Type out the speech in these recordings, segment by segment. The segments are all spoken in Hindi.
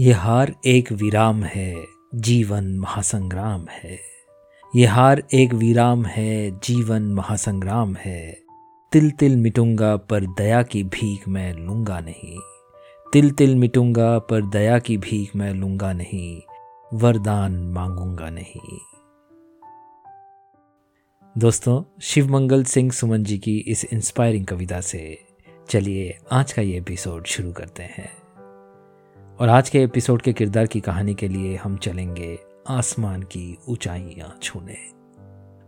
ये हार एक विराम है, जीवन महासंग्राम है। ये हार एक विराम है, जीवन महासंग्राम है। तिल तिल मिटूँगा पर दया की भीख मैं लूँगा नहीं। तिल तिल मिटूँगा पर दया की भीख मैं लूँगा नहीं। वरदान मांगूँगा नहीं। दोस्तों शिव मंगल सिंह सुमन जी की इस इंस्पायरिंग कविता से चलिए आज का ये एपिसोड शुरू करते हैं। और आज के एपिसोड के किरदार की कहानी के लिए हम चलेंगे आसमान की ऊंचाइयाँ छूने।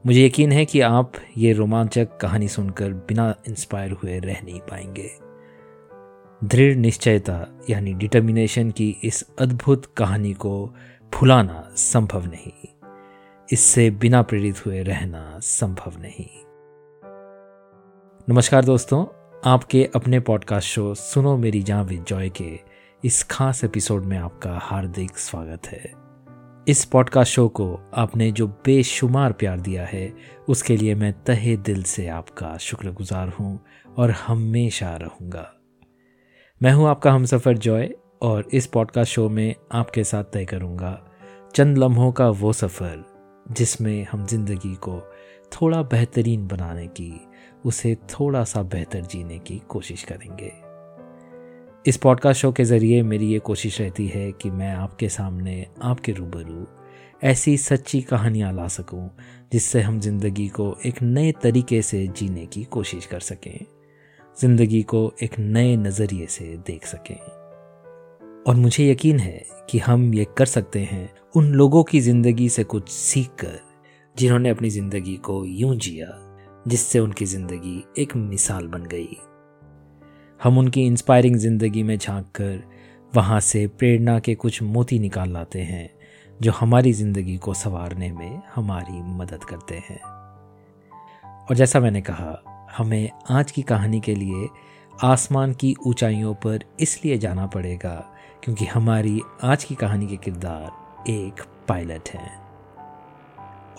मुझे यकीन है कि आप ये रोमांचक कहानी सुनकर बिना इंस्पायर हुए रह नहीं पाएँगे। दृढ़ निश्चयता यानी डिटर्मिनेशन की इस अद्भुत कहानी को भुलाना संभव नहीं। इससे बिना प्रेरित हुए रहना संभव नहीं। नमस्कार दोस्तों, आपके अपने पॉडकास्ट शो सुनो मेरी जहाँ विद जॉय के इस खास एपिसोड में आपका हार्दिक स्वागत है। इस पॉडकास्ट शो को आपने जो बेशुमार प्यार दिया है, उसके लिए मैं तहे दिल से आपका शुक्रगुजार हूँ और हमेशा रहूँगा। मैं हूँ आपका हम सफ़र जॉय और इस पॉडकास्ट शो में आपके साथ तय करूँगा चंद लम्हों का वो सफ़र, जिसमें हम ज़िंदगी को थोड़ा बेहतरीन बनाने की, उसे थोड़ा सा बेहतर जीने की कोशिश करेंगे। इस पॉडकास्ट शो के ज़रिए मेरी ये कोशिश रहती है कि मैं आपके सामने, आपके रूबरू ऐसी सच्ची कहानियाँ ला सकूँ, जिससे हम ज़िंदगी को एक नए तरीके से जीने की कोशिश कर सकें, ज़िंदगी को एक नए नज़रिए से देख सकें। और मुझे यकीन है कि हम ये कर सकते हैं उन लोगों की ज़िंदगी से कुछ सीख कर जिन्होंने अपनी ज़िंदगी को यूँ जिया, जिससे उनकी ज़िंदगी एक मिसाल बन गई। हम उनकी इंस्पायरिंग ज़िंदगी में झाँक कर वहाँ से प्रेरणा के कुछ मोती निकाल लाते हैं, जो हमारी ज़िंदगी को संवारने में हमारी मदद करते हैं। और जैसा मैंने कहा, हमें आज की कहानी के लिए आसमान की ऊंचाइयों पर इसलिए जाना पड़ेगा क्योंकि हमारी आज की कहानी के किरदार एक पायलट हैं।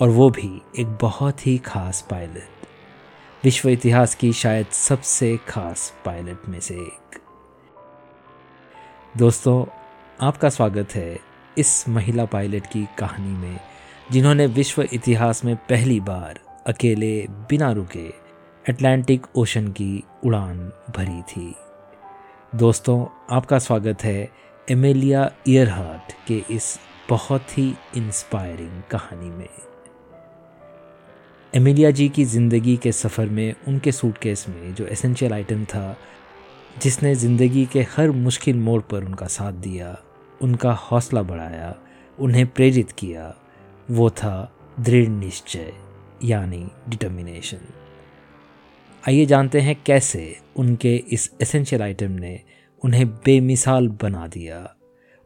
और वो भी एक बहुत ही खास पायलट। विश्व इतिहास की शायद सबसे खास पायलट में से एक। दोस्तों, आपका स्वागत है इस महिला पायलट की कहानी में, जिन्होंने विश्व इतिहास में पहली बार अकेले बिना रुके अटलांटिक ओशन की उड़ान भरी थी। दोस्तों, आपका स्वागत है एमेलिया ईयरहार्ट के इस बहुत ही इंस्पायरिंग कहानी में। एमिलिया जी की ज़िंदगी के सफ़र में, उनके सूटकेस में जो एसेंशियल आइटम था, जिसने ज़िंदगी के हर मुश्किल मोड़ पर उनका साथ दिया, उनका हौसला बढ़ाया, उन्हें प्रेरित किया, वो था दृढ़ निश्चय, यानी डिटर्मिनेशन आइए जानते हैं कैसे उनके इस एसेंशियल आइटम ने उन्हें बेमिसाल बना दिया,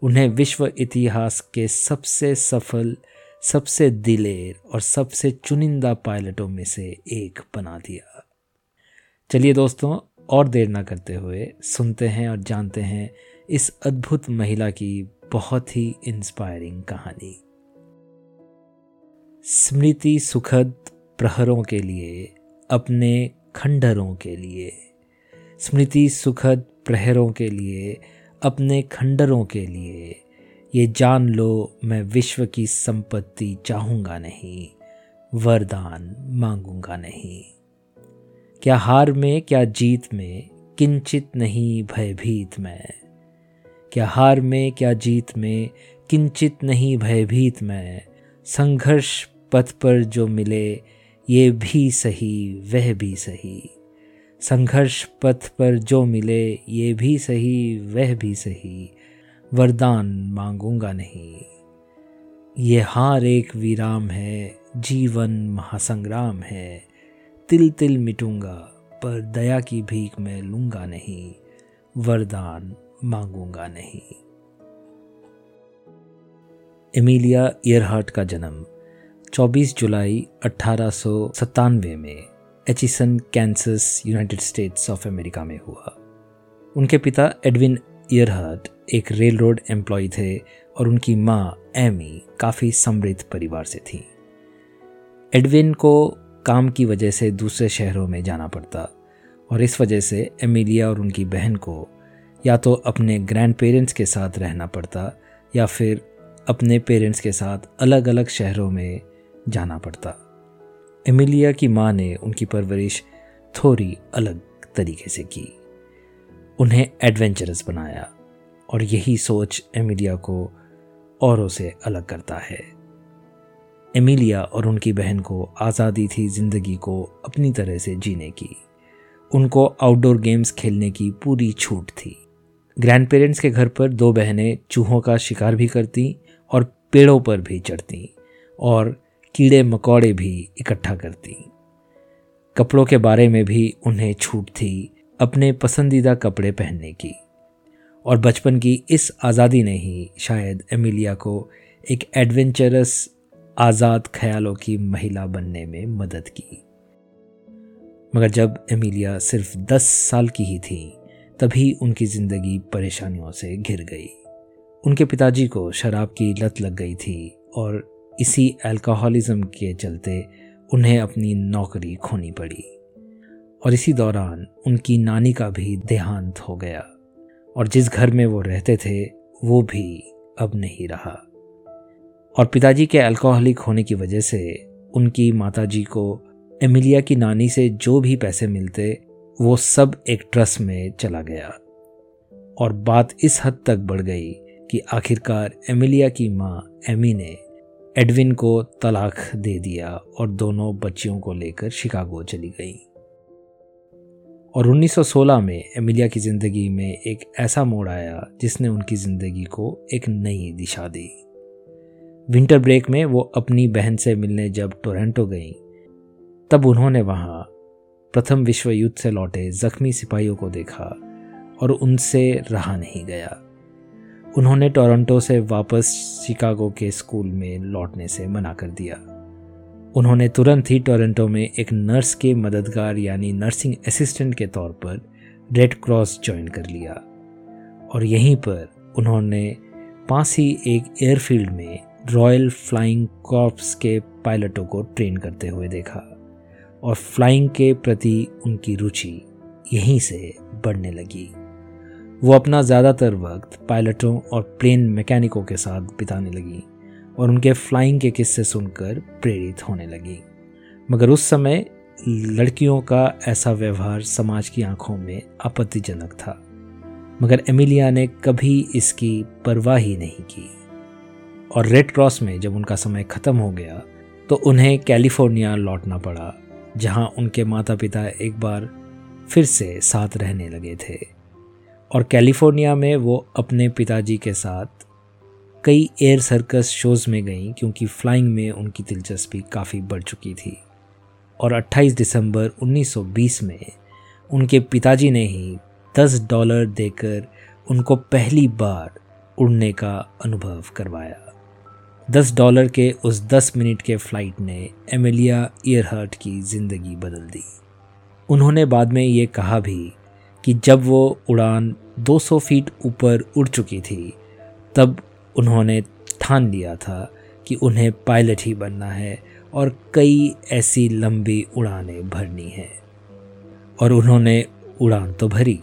उन्हें विश्व इतिहास के सबसे सफल सबसे दिलेर और सबसे चुनिंदा पायलटों में से एक बना दिया। चलिए दोस्तों, और देर ना करते हुए सुनते हैं और जानते हैं इस अद्भुत महिला की बहुत ही इंस्पायरिंग कहानी। स्मृति सुखद प्रहरों के लिए, अपने खंडरों के लिए। स्मृति सुखद प्रहरों के लिए, अपने खंडरों के लिए। ये जान लो, मैं विश्व की संपत्ति चाहूँगा नहीं, वरदान मांगूँगा नहीं। क्या हार में, क्या जीत में, किंचित नहीं भयभीत मैं। क्या हार में, क्या जीत में, किंचित नहीं भयभीत मैं। संघर्ष पथ पर जो मिले, ये भी सही, वह भी सही। संघर्ष पथ पर जो मिले, ये भी सही, वह भी सही। वरदान मांगूँगा नहीं। ये हार एक विराम है, जीवन महासंग्राम है। तिल तिल मिटूँगा, पर दया की भीख मैं लूँगा नहीं, वरदान मांगूँगा नहीं। एमिलिया ईयरहार्ट का जन्म 24 जुलाई अठारह में Atchison, Kansas, United States of America में हुआ। उनके पिता एडविन ईयरहार्ट एक रेल रोड एम्प्लॉय थे और उनकी माँ एमी काफ़ी समृद्ध परिवार से थी। एडविन को काम की वजह से दूसरे शहरों में जाना पड़ता और इस वजह से एमिलिया और उनकी बहन को या तो अपने ग्रैंड पेरेंट्स के साथ रहना पड़ता या फिर अपने पेरेंट्स के साथ अलग अलग शहरों में जाना पड़ता। एमिलिया की माँ ने उनकी परवरिश थोड़ी अलग तरीके से की। उन्हें एडवेंचरस बनाया और यही सोच एमिलिया को औरों से अलग करता है। एमिलिया और उनकी बहन को आज़ादी थी ज़िंदगी को अपनी तरह से जीने की। उनको आउटडोर गेम्स खेलने की पूरी छूट थी। ग्रैंड पेरेंट्स के घर पर दो बहनें चूहों का शिकार भी करती और पेड़ों पर भी चढ़ती और कीड़े मकोड़े भी इकट्ठा करती। कपड़ों के बारे में भी उन्हें छूट थी। अपने पसंदीदा कपड़े पहनने की। और बचपन की इस आज़ादी ने ही शायद एमिलिया को एक एडवेंचरस आज़ाद ख्यालों की महिला बनने में मदद की। मगर जब एमिलिया सिर्फ़ दस साल की ही थी, तभी उनकी ज़िंदगी परेशानियों से घिर गई। उनके पिताजी को शराब की लत लग गई थी और इसी अल्कोहलिज्म के चलते उन्हें अपनी नौकरी खोनी पड़ी। और इसी दौरान उनकी नानी का भी देहांत हो गया और जिस घर में वो रहते थे, वो भी अब नहीं रहा। और पिताजी के अल्कोहलिक होने की वजह से उनकी माताजी को एमिलिया की नानी से जो भी पैसे मिलते, वो सब एक ट्रस्ट में चला गया। और बात इस हद तक बढ़ गई कि आखिरकार एमिलिया की माँ एमी ने एडविन को तलाक दे दिया और दोनों बच्चियों को लेकर शिकागो चली गई। और 1916 में एमिलिया की ज़िंदगी में एक ऐसा मोड़ आया जिसने उनकी ज़िंदगी को एक नई दिशा दी। विंटर ब्रेक में वो अपनी बहन से मिलने जब टोरेंटो गई, तब उन्होंने वहाँ प्रथम विश्व युद्ध से लौटे जख्मी सिपाहियों को देखा और उनसे रहा नहीं गया। उन्होंने टोरंटो से वापस शिकागो के स्कूल में लौटने से मना कर दिया। उन्होंने तुरंत ही टोरंटो में एक नर्स के मददगार यानी नर्सिंग असिस्टेंट के तौर पर रेड क्रॉस ज्वाइन कर लिया। और यहीं पर उन्होंने पास ही एक एयरफील्ड में रॉयल फ्लाइंग कॉप्स के पायलटों को ट्रेन करते हुए देखा और फ्लाइंग के प्रति उनकी रुचि यहीं से बढ़ने लगी। वो अपना ज़्यादातर वक्त पायलटों और प्लेन मैकेनिकों के साथ बिताने लगी। और उनके फ्लाइंग के किस्से सुनकर प्रेरित होने लगी। मगर उस समय लड़कियों का ऐसा व्यवहार समाज की आँखों में आपत्तिजनक था। मगर एमिलिया ने कभी इसकी परवाह ही नहीं की। और रेड क्रॉस में जब उनका समय ख़त्म हो गया तो उन्हें कैलिफ़ोर्निया लौटना पड़ा, जहाँ उनके माता पिता एक बार फिर से साथ रहने लगे थे। और कैलिफ़ोर्निया में वो अपने पिताजी के साथ कई एयर सर्कस शोज़ में गईं क्योंकि फ्लाइंग में उनकी दिलचस्पी काफ़ी बढ़ चुकी थी। और 28 दिसंबर 1920 में उनके पिताजी ने ही 10 डॉलर देकर उनको पहली बार उड़ने का अनुभव करवाया। 10 डॉलर के उस 10 मिनट के फ़्लाइट ने एमिलिया ईयरहर्ट की ज़िंदगी बदल दी। उन्होंने बाद में ये कहा भी कि जब वो उड़ान 200 फीट ऊपर उड़ चुकी थी, तब उन्होंने ठान लिया था कि उन्हें पायलट ही बनना है और कई ऐसी लंबी उड़ानें भरनी हैं। और उन्होंने उड़ान तो भरी,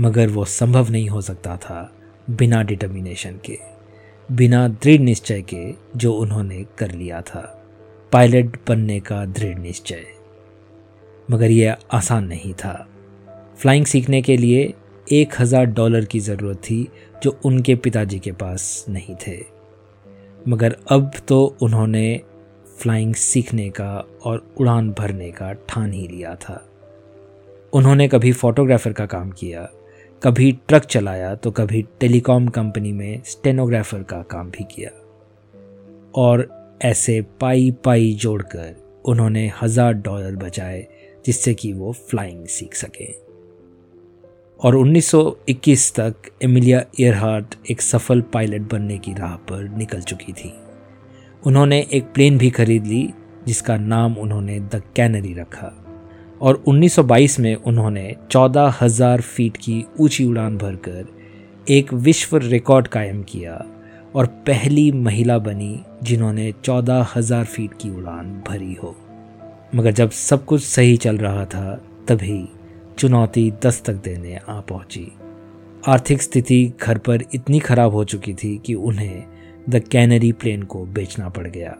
मगर वो संभव नहीं हो सकता था बिना डिटर्मिनेशन के, बिना दृढ़ निश्चय के जो उन्होंने कर लिया था। पायलट बनने का दृढ़ निश्चय। मगर यह आसान नहीं था। फ्लाइंग सीखने के लिए एक हज़ार डॉलर की ज़रूरत थी जो उनके पिताजी के पास नहीं थे। मगर अब तो उन्होंने फ्लाइंग सीखने का और उड़ान भरने का ठान ही लिया था। उन्होंने कभी फोटोग्राफर का काम किया, कभी ट्रक चलाया तो कभी टेलीकॉम कंपनी में स्टेनोग्राफर का काम भी किया। और ऐसे पाई पाई जोड़कर उन्होंने हज़ार डॉलर बचाए, जिससे कि वो फ्लाइंग सीख सकें। और 1921 तक एमिलिया एयरहार्ट एक सफल पायलट बनने की राह पर निकल चुकी थी। उन्होंने एक प्लेन भी खरीद ली, जिसका नाम उन्होंने द कैनरी रखा। और 1922 में उन्होंने चौदह हज़ार फीट की ऊँची उड़ान भरकर एक विश्व रिकॉर्ड कायम किया और पहली महिला बनी जिन्होंने चौदह हज़ार फीट की उड़ान भरी हो। मगर जब सब कुछ सही चल रहा था, तभी चुनौती दस्तक देने आ पहुँची। आर्थिक स्थिति घर पर इतनी खराब हो चुकी थी कि उन्हें द कैनरी प्लेन को बेचना पड़ गया।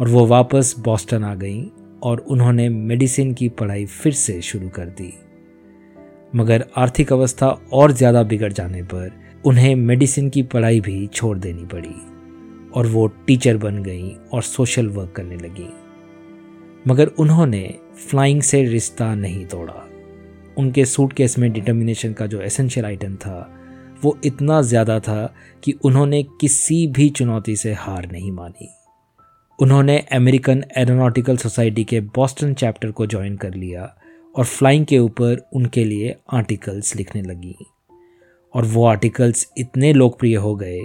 और वो वापस बॉस्टन आ गई और उन्होंने मेडिसिन की पढ़ाई फिर से शुरू कर दी। मगर आर्थिक अवस्था और ज़्यादा बिगड़ जाने पर उन्हें मेडिसिन की पढ़ाई भी छोड़ देनी पड़ी और वो टीचर बन गई और सोशल वर्क करने लगी। मगर उन्होंने फ्लाइंग से रिश्ता नहीं तोड़ा। उनके सूटकेस में डिटर्मिनेशन का जो एसेंशियल आइटम था, वो इतना ज़्यादा था कि उन्होंने किसी भी चुनौती से हार नहीं मानी। उन्होंने अमेरिकन एरोनॉटिकल सोसाइटी के बॉस्टन चैप्टर को ज्वाइन कर लिया और फ्लाइंग के ऊपर उनके लिए आर्टिकल्स लिखने लगी। और वो आर्टिकल्स इतने लोकप्रिय हो गए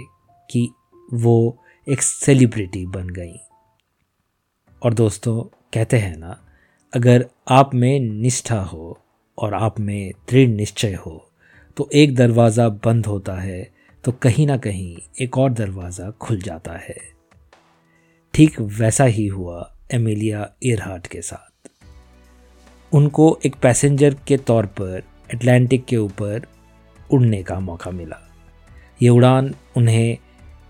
कि वो एक सेलिब्रिटी बन गई। और दोस्तों, कहते हैं ना, अगर आप में निष्ठा हो और आप में दृढ़ निश्चय हो तो एक दरवाज़ा बंद होता है तो कहीं ना कहीं एक और दरवाज़ा खुल जाता है। ठीक वैसा ही हुआ एमिलिया एयरहार्ट के साथ। उनको एक पैसेंजर के तौर पर अटलांटिक के ऊपर उड़ने का मौका मिला। ये उड़ान उन्हें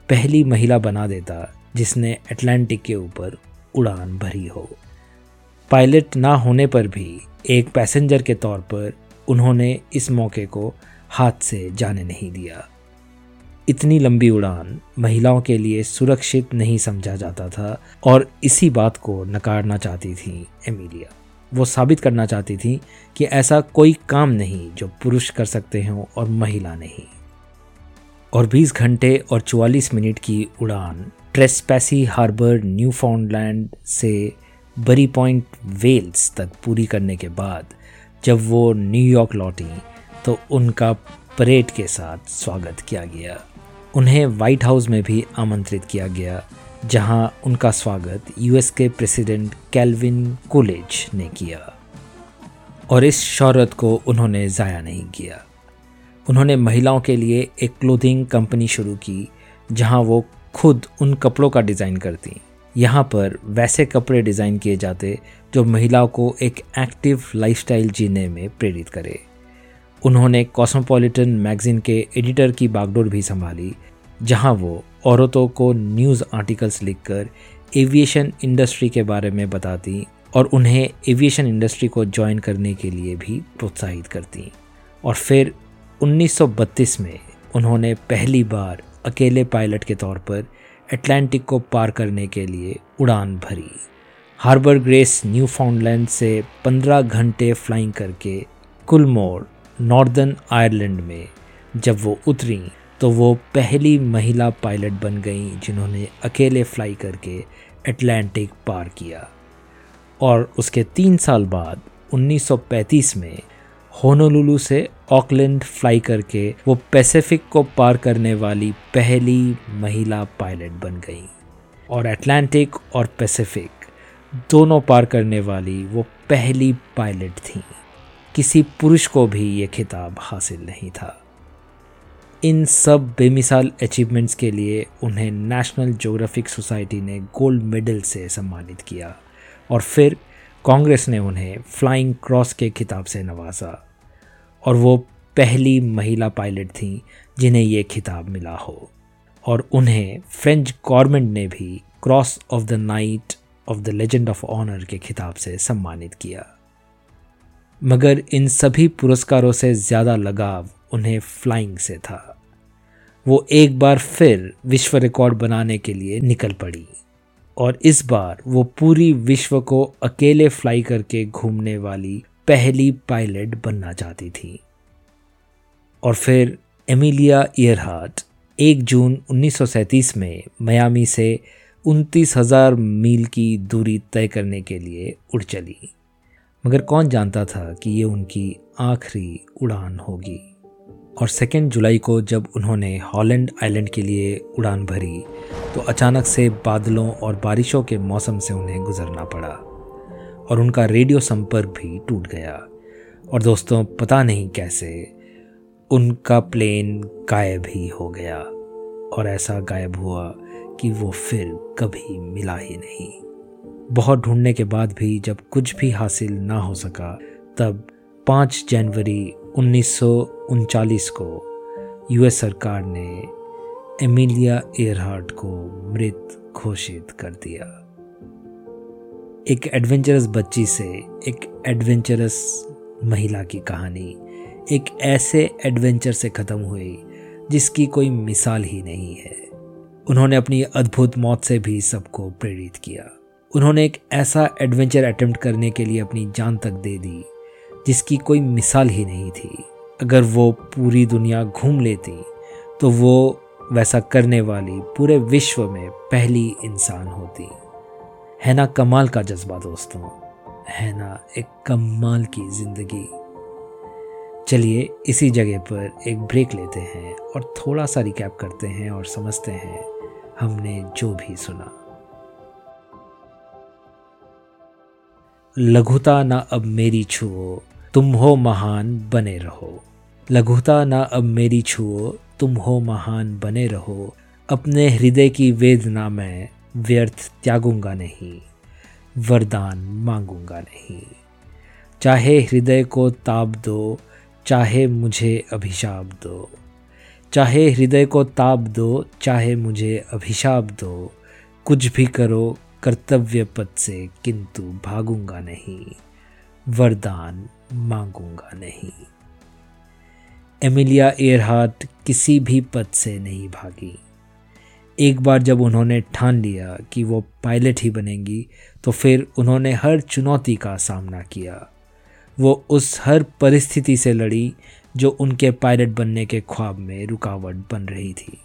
पहली महिला बना देता, जिसने अटलांटिक के ऊपर उड़ान भरी हो। पायलट ना होने पर भी एक पैसेंजर के तौर पर उन्होंने इस मौके को हाथ से जाने नहीं दिया। इतनी लंबी उड़ान महिलाओं के लिए सुरक्षित नहीं समझा जाता था और इसी बात को नकारना चाहती थी एमिलिया वो साबित करना चाहती थी कि ऐसा कोई काम नहीं जो पुरुष कर सकते हों और महिला नहीं। और 20 घंटे और 44 मिनट की उड़ान ट्रेसपैसी हार्बर न्यू से बरी पॉइंट वेल्स तक पूरी करने के बाद जब वो न्यूयॉर्क लौटी तो उनका परेड के साथ स्वागत किया गया। उन्हें वाइट हाउस में भी आमंत्रित किया गया, जहाँ उनका स्वागत यूएस के प्रेसिडेंट कैल्विन कोलेज ने किया। और इस शौरत को उन्होंने ज़ाया नहीं किया। उन्होंने महिलाओं के लिए एक क्लोथिंग कंपनी शुरू की, जहाँ वो खुद उन कपड़ों का डिज़ाइन करती। यहाँ पर वैसे कपड़े डिज़ाइन किए जाते जो महिलाओं को एक एक्टिव लाइफस्टाइल जीने में प्रेरित करे। उन्होंने कॉस्मोपॉलिटन मैगजीन के एडिटर की बागडोर भी संभाली, जहाँ वो औरतों को न्यूज़ आर्टिकल्स लिखकर एविएशन इंडस्ट्री के बारे में बताती और उन्हें एविएशन इंडस्ट्री को ज्वाइन करने के लिए भी प्रोत्साहित करती। और फिर 1932 में उन्होंने पहली बार अकेले पायलट के तौर पर अटलांटिक को पार करने के लिए उड़ान भरी। हार्बर ग्रेस न्यू से 15 घंटे फ्लाइंग करके कुलमोर नॉर्दर्न आयरलैंड में जब वो उतरी तो वो पहली महिला पायलट बन गई जिन्होंने अकेले फ्लाई करके अटलांटिक पार किया। और उसके तीन साल बाद 1935 में होनोलुलु से ऑकलैंड फ्लाई करके वो पैसिफिक को पार करने वाली पहली महिला पायलट बन गई। और अटलांटिक और पैसिफिक दोनों पार करने वाली वो पहली पायलट थी। किसी पुरुष को भी ये खिताब हासिल नहीं था। इन सब बेमिसाल अचीवमेंट्स के लिए उन्हें नेशनल जोग्राफिक सोसाइटी ने गोल्ड मेडल से सम्मानित किया। और फिर कांग्रेस ने उन्हें फ्लाइंग क्रॉस के खिताब से नवाजा और वो पहली महिला पायलट थी जिन्हें ये खिताब मिला हो। और उन्हें फ्रेंच गवर्नमेंट ने भी cross of the knight of the legend of honour के खिताब से सम्मानित किया। मगर इन सभी पुरस्कारों से ज़्यादा लगाव उन्हें फ्लाइंग से था। वो एक बार फिर विश्व रिकॉर्ड बनाने के लिए निकल पड़ी। और इस बार वो पूरी विश्व को अकेले फ्लाई करके घूमने वाली पहली पायलट बनना चाहती थी। और फिर एमिलिया ईयरहार्ट एक जून उन्नीस सौ सैंतीस में मयामी से उनतीस हज़ार मील की दूरी तय करने के लिए उड़ चली। मगर कौन जानता था कि ये उनकी आखिरी उड़ान होगी? और सेकेंड जुलाई को जब उन्होंने हॉलैंड आइलैंड के लिए उड़ान भरी तो अचानक से बादलों और बारिशों के मौसम से उन्हें गुजरना पड़ा और उनका रेडियो संपर्क भी टूट गया। और दोस्तों, पता नहीं कैसे उनका प्लेन गायब ही हो गया और ऐसा गायब हुआ कि वो फिर कभी मिला ही नहीं। बहुत ढूँढने के बाद भी जब कुछ भी हासिल ना हो सका, तब 5 जनवरी उन्नीस को यूएस सरकार ने एमिलिया एयरहार्ट को मृत घोषित कर दिया। एक एडवेंचरस बच्ची से एक एडवेंचरस महिला की कहानी एक ऐसे एडवेंचर से ख़त्म हुई जिसकी कोई मिसाल ही नहीं है। उन्होंने अपनी अद्भुत मौत से भी सबको प्रेरित किया। उन्होंने एक ऐसा एडवेंचर अटेम्प्ट करने के लिए अपनी जान तक दे दी जिसकी कोई मिसाल ही नहीं थी। अगर वो पूरी दुनिया घूम लेती तो वो वैसा करने वाली पूरे विश्व में पहली इंसान होती। है ना कमाल का जज्बा दोस्तों, है ना एक कमाल की ज़िंदगी। चलिए इसी जगह पर एक ब्रेक लेते हैं और थोड़ा सा रिकैप करते हैं और समझते हैं हमने जो भी सुना। लघुता ना अब मेरी छुओ तुम हो महान बने रहो। लघुता ना अब मेरी छुओ, तुम हो महान बने रहो। अपने हृदय की वेदना में व्यर्थ त्यागूँगा नहीं, वरदान मांगूँगा नहीं। चाहे हृदय को ताप दो, चाहे मुझे अभिशाप दो। चाहे हृदय को ताप दो, चाहे मुझे अभिशाप दो। कुछ भी करो कर्तव्य पद से किंतु भागूँगा नहीं। वरदान मांगूँगा नहीं। एमिलिया एयरहार्ट किसी भी पद से नहीं भागी। एक बार जब उन्होंने ठान लिया कि वो पायलट ही बनेंगी तो फिर उन्होंने हर चुनौती का सामना किया। वो उस हर परिस्थिति से लड़ी जो उनके पायलट बनने के ख्वाब में रुकावट बन रही थी।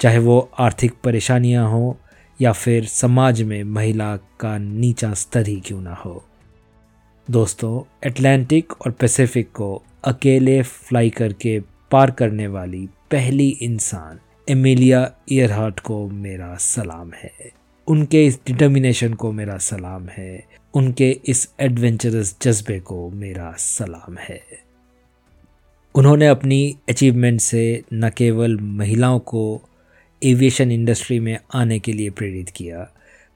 चाहे वो आर्थिक परेशानियाँ हो या फिर समाज में महिला का नीचा स्तर ही क्यों ना हो। दोस्तों एटलांटिक और पैसिफिक को अकेले फ्लाई करके पार करने वाली पहली इंसान एमिलिया ईयरहार्ट को मेरा सलाम है। उनके इस डिटर्मिनेशन को मेरा सलाम है। उनके इस एडवेंचरस जज्बे को मेरा सलाम है। उन्होंने अपनी अचीवमेंट से न केवल महिलाओं को एविएशन इंडस्ट्री में आने के लिए प्रेरित किया,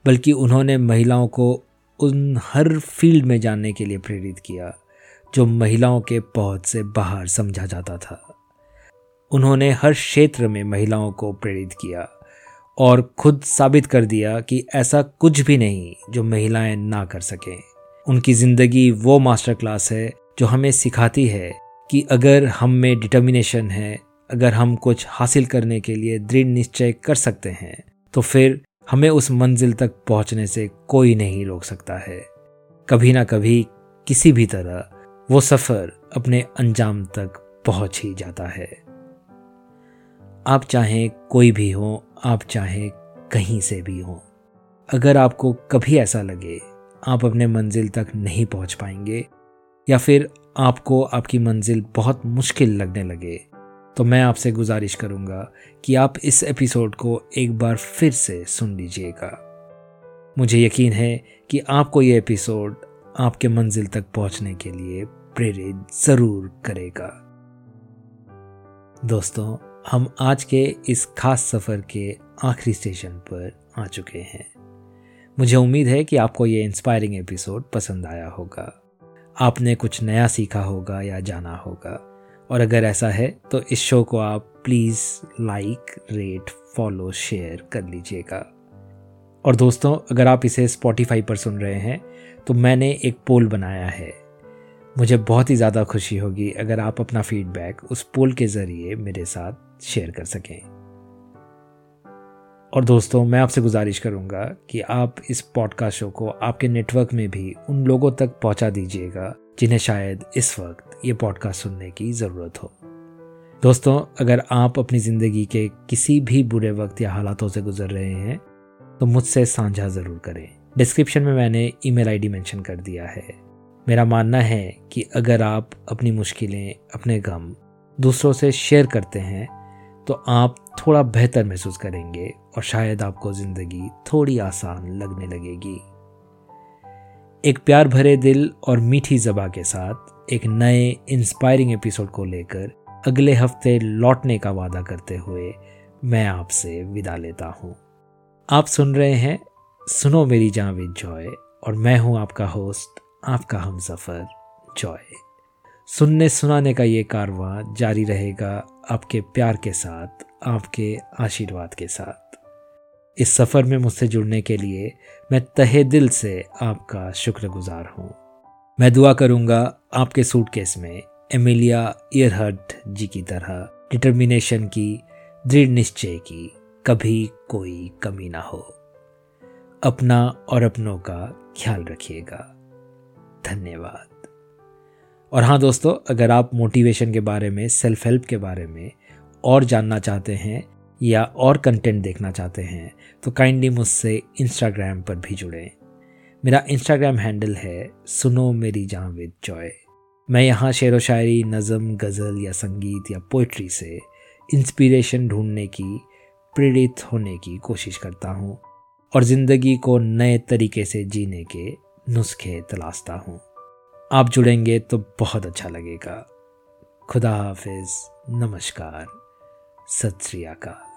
बल्कि उन्होंने महिलाओं को उन हर फ़ील्ड में जाने के लिए प्रेरित किया, जो महिलाओं के पहुँच से बाहर समझा जाता था। उन्होंने हर क्षेत्र में महिलाओं को प्रेरित किया और खुद साबित कर दिया कि ऐसा कुछ भी नहीं जो महिलाएँ ना कर सकें। उनकी ज़िंदगी वो मास्टर क्लास है जो हमें सिखाती है कि अगर हम में डिटर्मिनेशन है, अगर हम कुछ हासिल करने के लिए दृढ़ निश्चय कर सकते हैं तो फिर हमें उस मंजिल तक पहुँचने से कोई नहीं रोक सकता है। कभी ना कभी किसी भी तरह वो सफ़र अपने अंजाम तक पहुँच ही जाता है। आप चाहे कोई भी हो, आप चाहे कहीं से भी हो। अगर आपको कभी ऐसा लगे आप अपने मंजिल तक नहीं पहुँच पाएँगे, या फिर आपको आपकी मंजिल बहुत मुश्किल लगने लगे तो मैं आपसे गुजारिश करूँगा कि आप इस एपिसोड को एक बार फिर से सुन लीजिएगा। मुझे यकीन है कि आपको ये एपिसोड आपके मंजिल तक पहुँचने के लिए प्रेरित ज़रूर करेगा। दोस्तों, हम आज के इस खास सफ़र के आखिरी स्टेशन पर आ चुके हैं। मुझे उम्मीद है कि आपको ये इंस्पायरिंग एपिसोड पसंद आया होगा। आपने कुछ नया सीखा होगा या जाना होगा। और अगर ऐसा है तो इस शो को आप please like rate follow share कर लीजिएगा। और दोस्तों, अगर आप इसे स्पॉटिफाई पर सुन रहे हैं तो मैंने एक पोल बनाया है। मुझे बहुत ही ज़्यादा खुशी होगी अगर आप अपना फीडबैक उस पोल के ज़रिए मेरे साथ शेयर कर सकें। और दोस्तों, मैं आपसे गुजारिश करूँगा कि आप इस पॉडकास्ट शो को आपके नेटवर्क में भी उन लोगों तक पहुँचा दीजिएगा जिन्हें शायद इस वक्त ये पॉडकास्ट सुनने की ज़रूरत हो। दोस्तों, अगर आप अपनी ज़िंदगी के किसी भी बुरे वक्त या हालातों से गुजर रहे हैं तो मुझसे साझा ज़रूर करें। डिस्क्रिप्शन में मैंने ईमेल आईडी मेंशन कर दिया है। मेरा मानना है कि अगर आप अपनी मुश्किलें, अपने गम दूसरों से शेयर करते हैं तो आप थोड़ा बेहतर महसूस करेंगे और शायद आपको ज़िंदगी थोड़ी आसान लगने लगेगी। एक प्यार भरे दिल और मीठी जबा के साथ एक नए इंस्पायरिंग एपिसोड को लेकर अगले हफ़्ते लौटने का वादा करते हुए मैं आपसे विदा लेता हूँ। आप सुन रहे हैं सुनो मेरी जान विद जॉय और मैं हूँ आपका होस्ट आपका हम सफ़र जॉय। सुनने सुनाने का ये कारवां जारी रहेगा आपके प्यार के साथ, आपके आशीर्वाद के साथ। इस सफ़र में मुझसे जुड़ने के लिए मैं तहे दिल से आपका शुक्रगुजार हूँ। मैं दुआ करूँगा आपके सूटकेस में एमिलिया ईयरहट जी की तरह डिटर्मिनेशन की, दृढ़ निश्चय की कभी कोई कमी ना हो। अपना और अपनों का ख्याल रखिएगा। धन्यवाद। और हाँ दोस्तों, अगर आप मोटिवेशन के बारे में सेल्फ हेल्प के बारे में और जानना चाहते हैं या और कंटेंट देखना चाहते हैं तो काइंडली मुझसे इंस्टाग्राम पर भी जुड़ें। मेरा इंस्टाग्राम हैंडल है सुनो मेरी जहाँ विद जॉय मैं यहाँ शेर व शायरी, नज़म, गज़ल या संगीत या पोइट्री से इंस्पिरेशन ढूँढने की, प्रेरित होने की कोशिश करता हूँ और ज़िंदगी को नए तरीके से जीने के नुस्खे तलाशता हूँ। आप जुड़ेंगे तो बहुत अच्छा लगेगा। खुदा हाफिज। नमस्कार। सत श्री अकाल।